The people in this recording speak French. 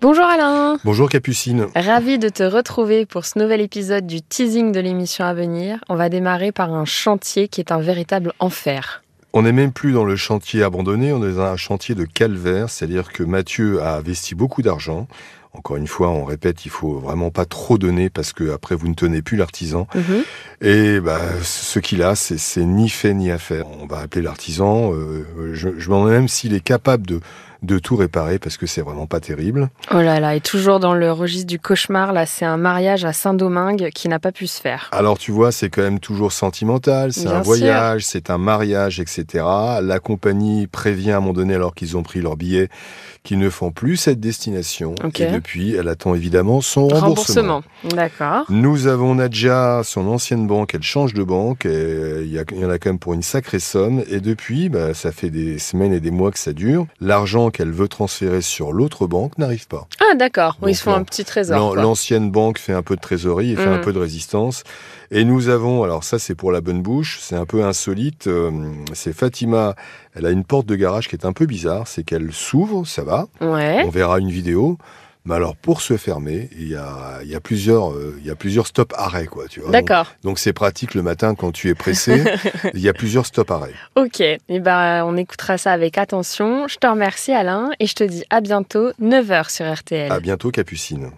Bonjour Alain. Bonjour Capucine. Ravi de te retrouver pour ce nouvel épisode du teasing de l'émission à venir. On va démarrer par un chantier qui est un véritable enfer. On n'est même plus dans le chantier abandonné, on est dans un chantier de calvaire, c'est-à-dire que Mathieu a investi beaucoup d'argent. Encore une fois, on répète, il faut vraiment pas trop donner parce que après vous ne tenez plus l'artisan. Mhm. Et bah, ce qu'il a, c'est ni fait ni à faire. On va appeler l'artisan. euh, je je me demande même s'il est capable de de tout réparer parce que c'est vraiment pas terrible. Oh là là, et toujours dans le registre du cauchemar, là c'est un mariage à Saint-Domingue qui n'a pas pu se faire. Alors tu vois, c'est quand même toujours sentimental, c'est un voyage, c'est un mariage, etc. La compagnie prévient à un moment donné, alors qu'ils ont pris leur billet, qu'ils ne font plus cette destination. Et depuis, elle attend évidemment son remboursement. Remboursement. D'accord. Nous avons Nadja, son ancienne banque, elle change de banque, et il y, a- il y en a quand même pour une sacrée somme, et depuis, bah, ça fait des semaines et des mois que ça dure. L'argent qu'elle veut transférer sur l'autre banque n'arrive pas. Ah d'accord, ils se font un petit trésor. L'ancienne banque fait un peu de trésorerie et fait un Mm. peu de résistance. Et nous avons, alors ça c'est pour la bonne bouche, c'est un peu insolite, euh, c'est Fatima, elle a une porte de garage qui est un peu bizarre, c'est qu'elle s'ouvre, ça va, Ouais. on verra une vidéo. Mais alors, pour se fermer, il y a, plusieurs, euh, stop-arrêts, quoi, tu vois. D'accord. Donc, c'est pratique le matin quand tu es pressé. il y a plusieurs stop-arrêts. Ok. Et ben, on écoutera ça avec attention. Je te remercie, Alain, et je te dis à bientôt, 9h sur RTL. À bientôt, Capucine.